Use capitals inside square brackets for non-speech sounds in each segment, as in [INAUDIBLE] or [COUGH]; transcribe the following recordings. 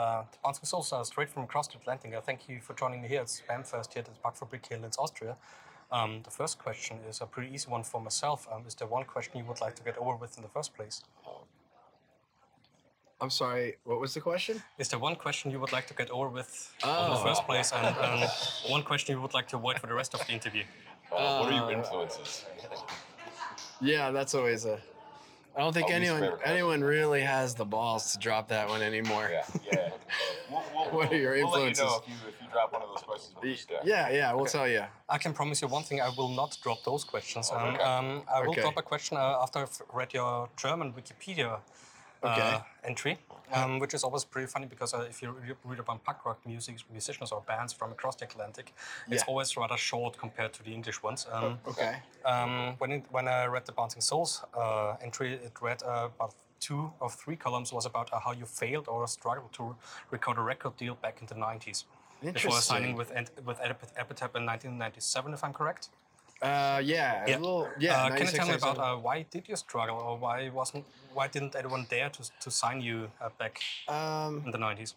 Uh, the Bouncing straight from across the Atlantic. Thank you for joining me here at SBÄM Fest here at the Tabakfabrik here in Linz, Austria. Um, the first question is a pretty easy one for myself. Um, is there one question you would like to get over with in the first place? I'm sorry. What was the question? Is there one question you would like to get over with in the Oh. first place, and um, one question you would like to avoid for the rest of the interview? Uh, what are your influences? Yeah, that's always a. I don't think Always anyone anyone really has the balls to drop that one anymore. Yeah, yeah. We'll, we'll, [LAUGHS] What are your we'll let you know influences? if you, if you drop one of those questions. We'll just, Yeah, yeah, we'll tell you. I can promise you one thing: I will not drop those questions. Um, Okay. um, I will Okay. drop a question uh, after I've read your German Wikipedia uh, Okay. entry, um, which is always pretty funny because uh, if you re- read about punk rock music, musicians or bands from across the Atlantic, it's Yeah. always rather short compared to the English ones. Um, Okay. um, when it, when I read the Bouncing Souls uh, entry, it read uh, about two or three columns was about uh, how you failed or struggled to record a record deal back in the 90s. Before signing with with Epitaph in 1997, if I'm correct. Uh, yeah, a little. Yeah. Uh, can you tell me about uh, why did you struggle, or why wasn't why didn't anyone dare to, to sign you uh, back Um. in the 90s?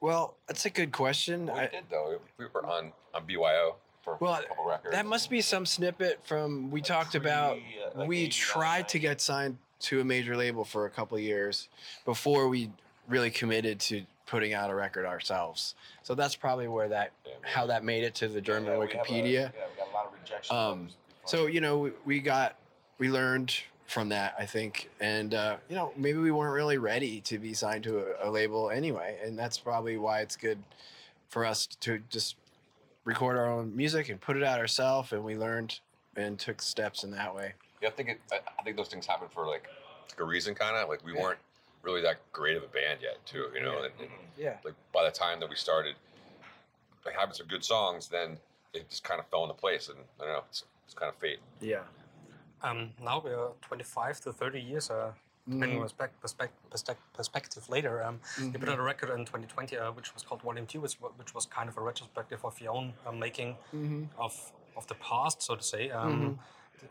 Well, that's a good question. We I, did though. We were on on BYO for Well, a couple records. that must be some snippet from we talked about. uh, like we tried to get signed to a major label for a couple years before we really committed to putting out a record ourselves. So that's probably where that Yeah, how that made it to the German Yeah, we a- Wikipedia. yeah, we got a lot of rejection. Um. So you know, we, we got we learned from that, I think, and uh, you know, maybe we weren't really ready to be signed to a, a label anyway, and that's probably why it's good for us to just record our own music and put it out ourselves, and we learned and took steps in that way. Yeah, I think it, I, I think those things happen for like, like a reason, kind of. Like we Yeah. weren't really that great of a band yet, too. You know, Yeah. and, and Yeah. like by the time that we started like having some good songs, then it just kind of fell into place, and I don't know, it's, it's kind of fate. Yeah. Um, now we are 25 to 30 years, uh, depending on perspec- perspec- perspec- perspective later. Um, You put out a record in 2020, uh, which was called Volume 2, which, which was kind of a retrospective of your own uh, making Mm-hmm. of of the past, so to say. Um,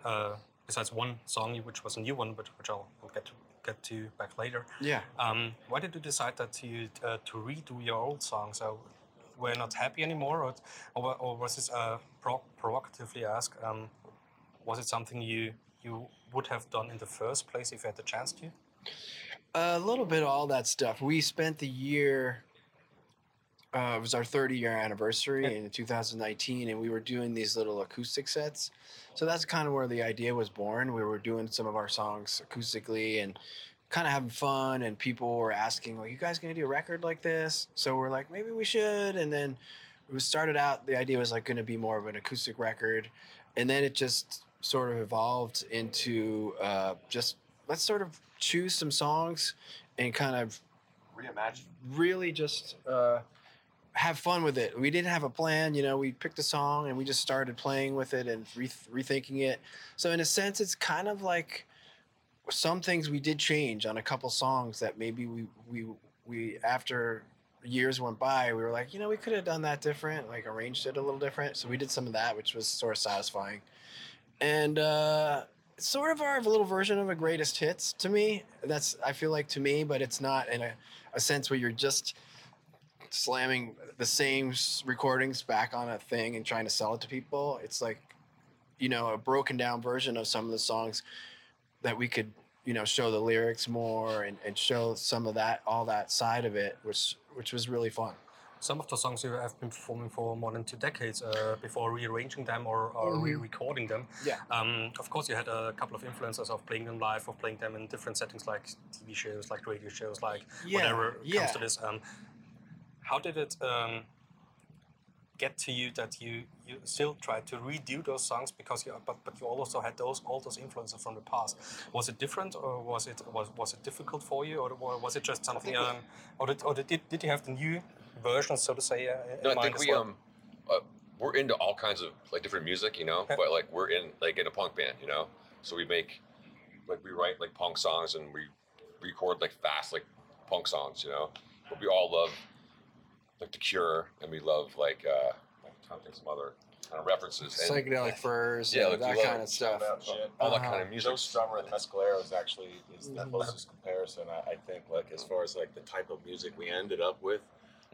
uh, besides one song, which was a new one, but which I'll, I'll get to get to back later. Yeah. Um, why did you decide that you uh, to redo your old songs? So were not happy anymore, or or, or was this uh, pro- provocatively asked? Um, was it something you you would have done in the first place if you had the chance to? A little bit of all that stuff. We spent the year. Uh, it was our 30 year anniversary in 2019, and we were doing these little acoustic sets. So that's kind of where the idea was born. We were doing some of our songs acoustically and kind of having fun, and people were asking, "Are you guys gonna do a record like this?" So we're like, "Maybe we should." And then it was started out. The idea was like going to be more of an acoustic record, and then it just sort of evolved into uh, just let's sort of choose some songs and kind of Reimagine. really just uh, have fun with it. We didn't have a plan, you know. We picked a song and we just started playing with it and re- rethinking it. So in a sense, it's kind of like some things we did change on a couple songs that maybe we we we after years went by, we were like, you know, we could have done that different, like arranged it a little different. So we did some of that, which was sort of satisfying. And uh, sort of our little version of a greatest hits to me. That's I feel like to me, but it's not in a, a sense where you're just slamming the same recordings back on a thing and trying to sell it to people. It's like, you know, a broken down version of some of the songs that we could, you know, show the lyrics more and, and show some of that, all that side of it, which which was really fun. Some of the songs you have been performing for more than two decades uh, before rearranging them or, or Mhm. re-recording them. Yeah. Um, of course, you had a couple of influences of playing them live, of playing them in different settings, like TV shows, like radio shows, like Yeah, whatever yeah. comes to this. Um, how did it um, get to you that you, you still tried to redo those songs because you but, but you also had those all those influences from the past? Was it different or was it was, was it difficult for you or, or was it just something? Um, or did, or did, did you have the new version, so to say? Uh, in No, I think we well? um, uh, we're into all kinds of like different music, you know. But like we're in like in a punk band, you know. So we make like we write like punk songs and we record like fast like punk songs, you know. But we all love like The Cure and we love like uh, I'm trying to think some other kind of references. And Psychedelic furs, Yeah, yeah, like that kind of stuff. That all that Uh-huh. kind of music. Joe Strummer and Mescalero is actually is the Mhm. closest comparison I, I think like as far as like the type of music we ended up with.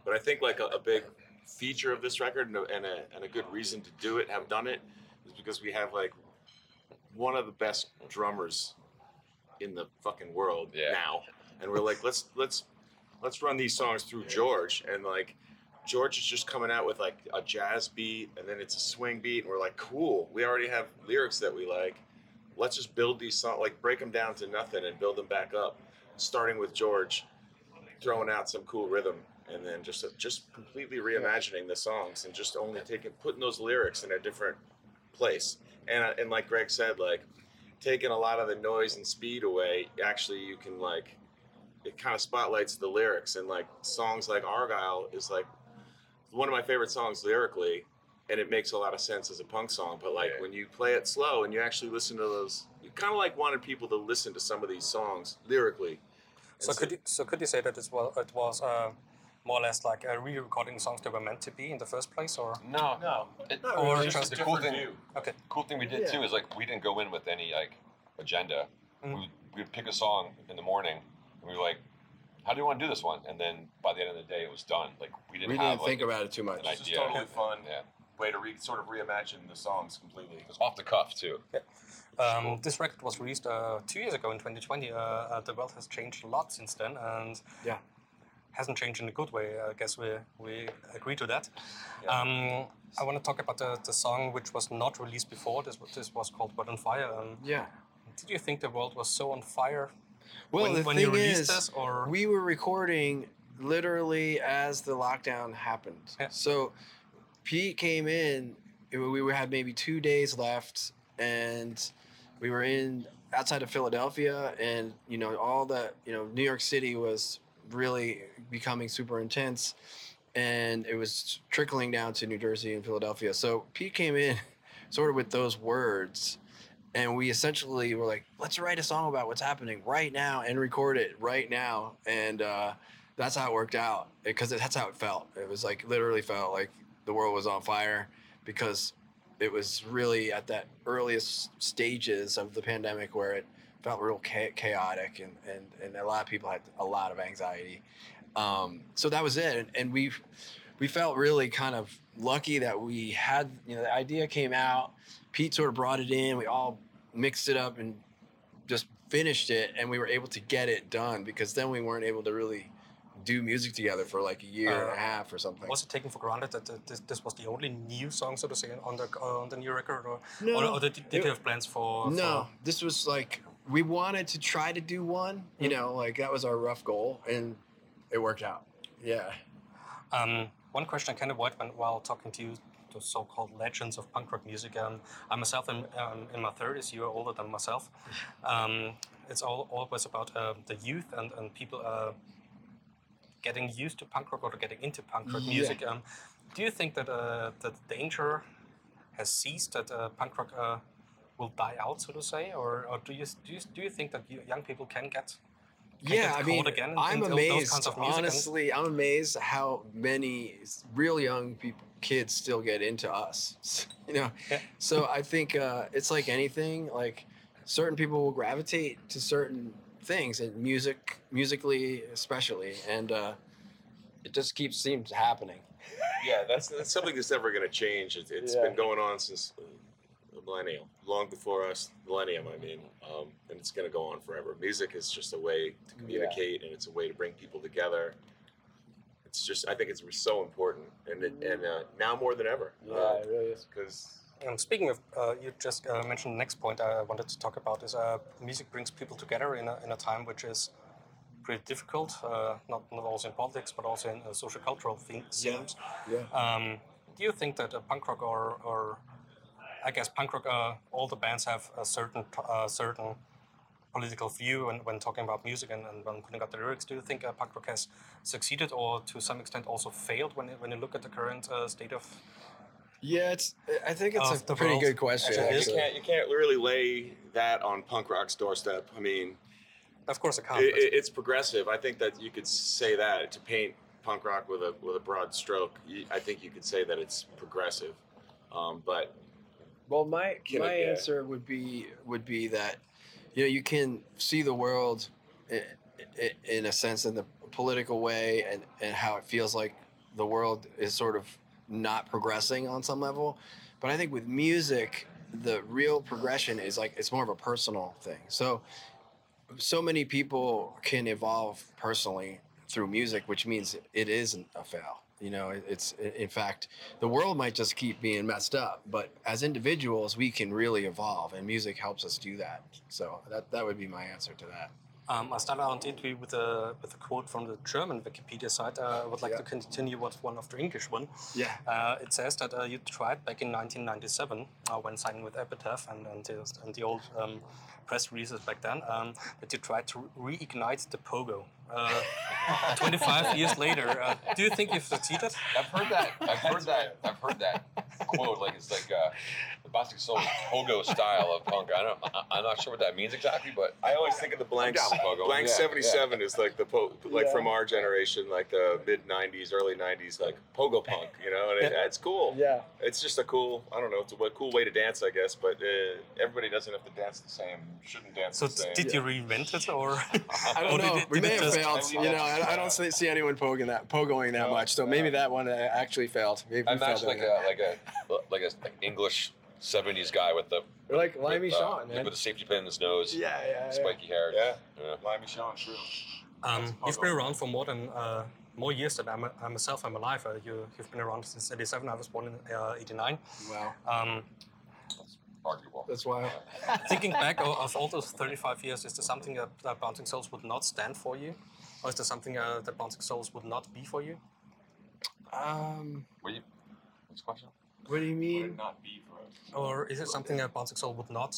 But I think like a, a big feature of this record and a, and a and a good reason to do it, have done it, is because we have like one of the best drummers in the fucking world Yeah. now, and we're like let's let's let's run these songs through George and like. George is just coming out with like a jazz beat and then it's a swing beat and we're like cool we already have lyrics that we like let's just build these songs, like break them down to nothing and build them back up. Starting with George, throwing out some cool rhythm, and then just just completely reimagining the songs and just only taking putting those lyrics in a different place. And uh, and like Greg said, like taking a lot of the noise and speed away, actually you can like it kind of spotlights the lyrics and like songs like Argyle is like one of my favorite songs lyrically and it makes a lot of sense as a punk song. But like Yeah. when you play it slow and you actually listen to those, you kind of like wanted people to listen to some of these songs lyrically. So And could you so could you say that it was it was uh, more or less like a re-recording songs that were meant to be in the first place, or No, No, It, not Or really, just a the cool thing- view. okay? cool thing we did Yeah. too is like we didn't go in with any like agenda. Mm. We we would pick a song in the morning and we were like, "How do you want to do this one?" And then by the end of the day, it was done. Like we didn't We didn't think like, about it too much. an It's just idea. totally fun Yeah, way to re- sort of reimagine the songs completely. it was off the cuff too. Um, this record was released uh, two years ago in 2020. Uh, uh, the world has changed a lot since then, and Yeah. hasn't changed in a good way. I guess we we agree to that. Yeah. Um, I want to talk about the, the song which was not released before. This was- this was called "World on Fire." Um, yeah. did you think the world was so on fire Well, when, the when thing you released is, this, or we were recording literally as the lockdown happened. Yeah. So Pete came in. We had maybe two days left, and we were in outside of Philadelphia, and you know all the you know New York City was really becoming super intense, and it was trickling down to New Jersey and Philadelphia. So Pete came in, [LAUGHS] sort of with those words. And we essentially were like, let's write a song about what's happening right now and record it right now. And uh, that's how it worked out because that's how it felt. It was like literally felt like the world was on fire because it was really at that earliest stages of the pandemic where it felt real cha- chaotic and, and, and a lot of people had a lot of anxiety. Um, so that was it. And, and we we felt really kind of lucky that we had, you know, the idea came out. Pete sort of brought it in. We all mixed it up and just finished it, and we were able to get it done because then we weren't able to really do music together for like a year and Uh, a half or something. was it taken for granted that uh, this, this was the only new song, so to say, on the uh, on the new record, or, No, or, or did, did it- you have plans for? no, this was like we wanted to try to do one. You Mm. know, like that was our rough goal, and it worked out. Yeah. Um, one question I can avoid when while talking to you, the so-called legends of punk rock music. Um, I myself am um, in my thirties. You are older than myself. Um, it's all always about uh, the youth and and people. Uh, Getting used to punk rock or getting into punk rock Yeah. music. Um, do you think that uh, that danger has ceased? That uh, punk rock uh, will die out, so to say, or, or do you do you, do you think that you, young people can get yeah, I mean, again I'm in those- those amazed. kinds of music and- honestly, I'm amazed how many real young people, kids, still get into us. [LAUGHS] You know, Yeah. so I think uh, it's like anything. Like certain people will gravitate to certain things, and music, musically especially, and uh, it just keeps seems happening. Yeah, that's that's something that's never going to change. It, it's Yeah. been going on since uh, the millennium, long before us, millennium. I mean, um, and it's going to go on forever. Music is just a way to communicate, and it's a way to bring people together. It's just, I think it's so important, and it, and uh, now more than ever. Yeah it really is. because Um, speaking of, uh, you just uh, mentioned the next point I wanted to talk about is uh, music brings people together in a, in a time which is pretty difficult, uh, not, not also in politics, but also in uh, social cultural the- themes. Yeah. Um, do you think that uh, punk rock or, or I guess punk rock, uh, all the bands have a certain uh, certain political view when, when talking about music and, and when putting out the lyrics. Do you think uh, punk rock has succeeded or to some extent also failed when, you- when you look at the current uh, state of Yeah, it's. I think it's a the pretty world. good question. Actually, it you can't you can't really lay that on punk rock's doorstep. I mean, Of course, I can't. it, it- it's progressive. I think that you could say that to paint punk rock with a with a broad stroke. I think you could say that it's progressive. Um, but Well, my it- my yeah. answer would be would be that you know you can see the world in, in a sense in the political way and and how it feels like the world is sort of not progressing on some level, but I think with music the real progression is like it's more of a personal thing. So so many people can evolve personally through music, which means it isn't a fail. You know, it's in fact the world might just keep being messed up, but as individuals, we can really evolve, and music helps us do that. So that that would be my answer to that. Um, I started out the interview with a with a quote from the German Wikipedia site. Uh, I would like Yeah. to continue with one of the English one. Yeah. Uh, it says that uh, you tried back in 1997 uh, when signing with Epitaph and, and, the, and the old um, press releases back then um, that you tried to reignite the pogo. Uh, [LAUGHS] 25 years later, uh, do you think you've succeeded? I've heard that. I've heard that. I've heard that quote. Like it's like uh, the Bouncing Soul pogo style of punk. I don't. I, I'm not sure what that means exactly, but I always think of the blank. down Pogo. Blank Yeah, seventy seven is like the po- like Yeah. from our generation, like the mid '90s, early '90s, like pogo punk. You know, and it, it's cool. Yeah. It's just a cool. I don't know. It's a cool way to dance, I guess. But uh, everybody doesn't have to dance the same. Shouldn't dance So the same. So did you reinvent it or? [LAUGHS] [LAUGHS] I don't know. it- we may have just- failed. I [LAUGHS] You know, I, I don't see see anyone pogoing that pogoing that No, much. So maybe that one uh, actually failed. Maybe I matched failed like a like a like a like English '70s guy with the We're like Limey with, uh, Sean, man. with the safety pin in his nose, yeah, yeah, yeah. spiky hair. Yeah, Yeah. Limey Sean, true. Um, That's you've been around for more than uh, more years than I'm, I myself am alive. Uh, you, you've been around since '87. I was born in uh, '89. Wow, Um, Arguable. that's why. [LAUGHS] thinking back o- of all those 35 years, is there something that, that Bouncing Souls would not stand for you, or is there something uh, that Bouncing Souls would not be for you? Um, What you? What's the question? What do you Would mean? it not be for us? Or is it something that Bouncing Soul would not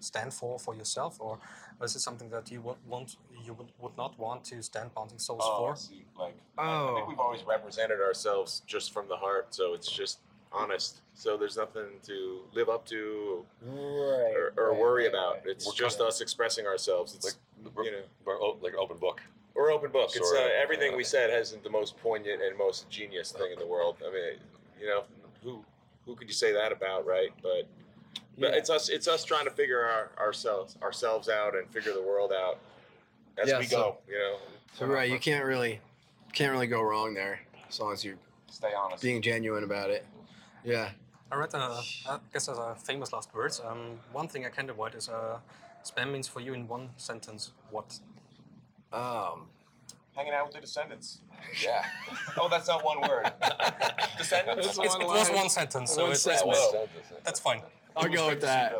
stand for for yourself, or is it something that you would want you would, would not want to stand Bouncing Souls Oh, I for? see. Like, I- I Oh. think we've always represented ourselves just from the heart, so it's just honest. So there's nothing to live up to Right. or, or worry about. It's We're just kinda- us expressing ourselves. It's Like you know, we're o- like an open book. we're open book. It's Sorta, uh, everything yeah. we said hasn't the most poignant and most genius thing in the world. I mean, you know, who who could you say that about, right? But but Yeah. it's us. It's us trying to figure our, ourselves ourselves out and figure the world out as Yeah, we so- go. You know, So right, you can't really can't really go wrong there as long as you're stay honest. being genuine about it. Yeah. I read, uh, I guess, as a famous last words. Um, one thing I can't avoid is uh, SBÄM means for you in one sentence. What? Um. Hanging out with the Descendents. Yeah. [LAUGHS] Oh, that's not one word. [LAUGHS] Descendents. That's It's, one it was one sentence, so One it's, sentence. it's- Well, that's fine. I'll go with that.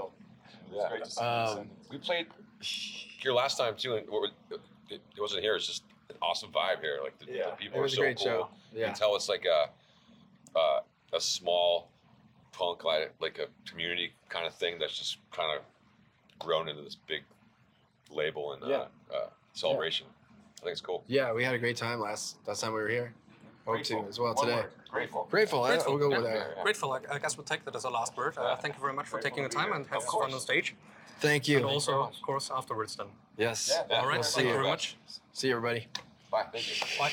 Yeah. Um, We played here last time too, and what we- it, it wasn't here. It's just an awesome vibe here. Like the, Yeah. the people It are was a so great cool. show. You Yeah. can tell it's like a uh, a small punk like like a community kind of thing that's just kind of grown into this big label and uh, Yeah. uh, celebration. I think it's cool. Yeah, we had a great time last last time we were here. Hope to as well One today. word. Grateful. Grateful. I- Grateful, We'll go with that. Grateful. I, I guess we'll take that as a last word. Uh, thank you very much for Grateful taking the time and have fun on stage. Thank you. And also, of course, afterwards then. Yes. Yeah, Yeah. All right. We'll Thank see you you. very much. See you, everybody. Bye. Thank you. Bye.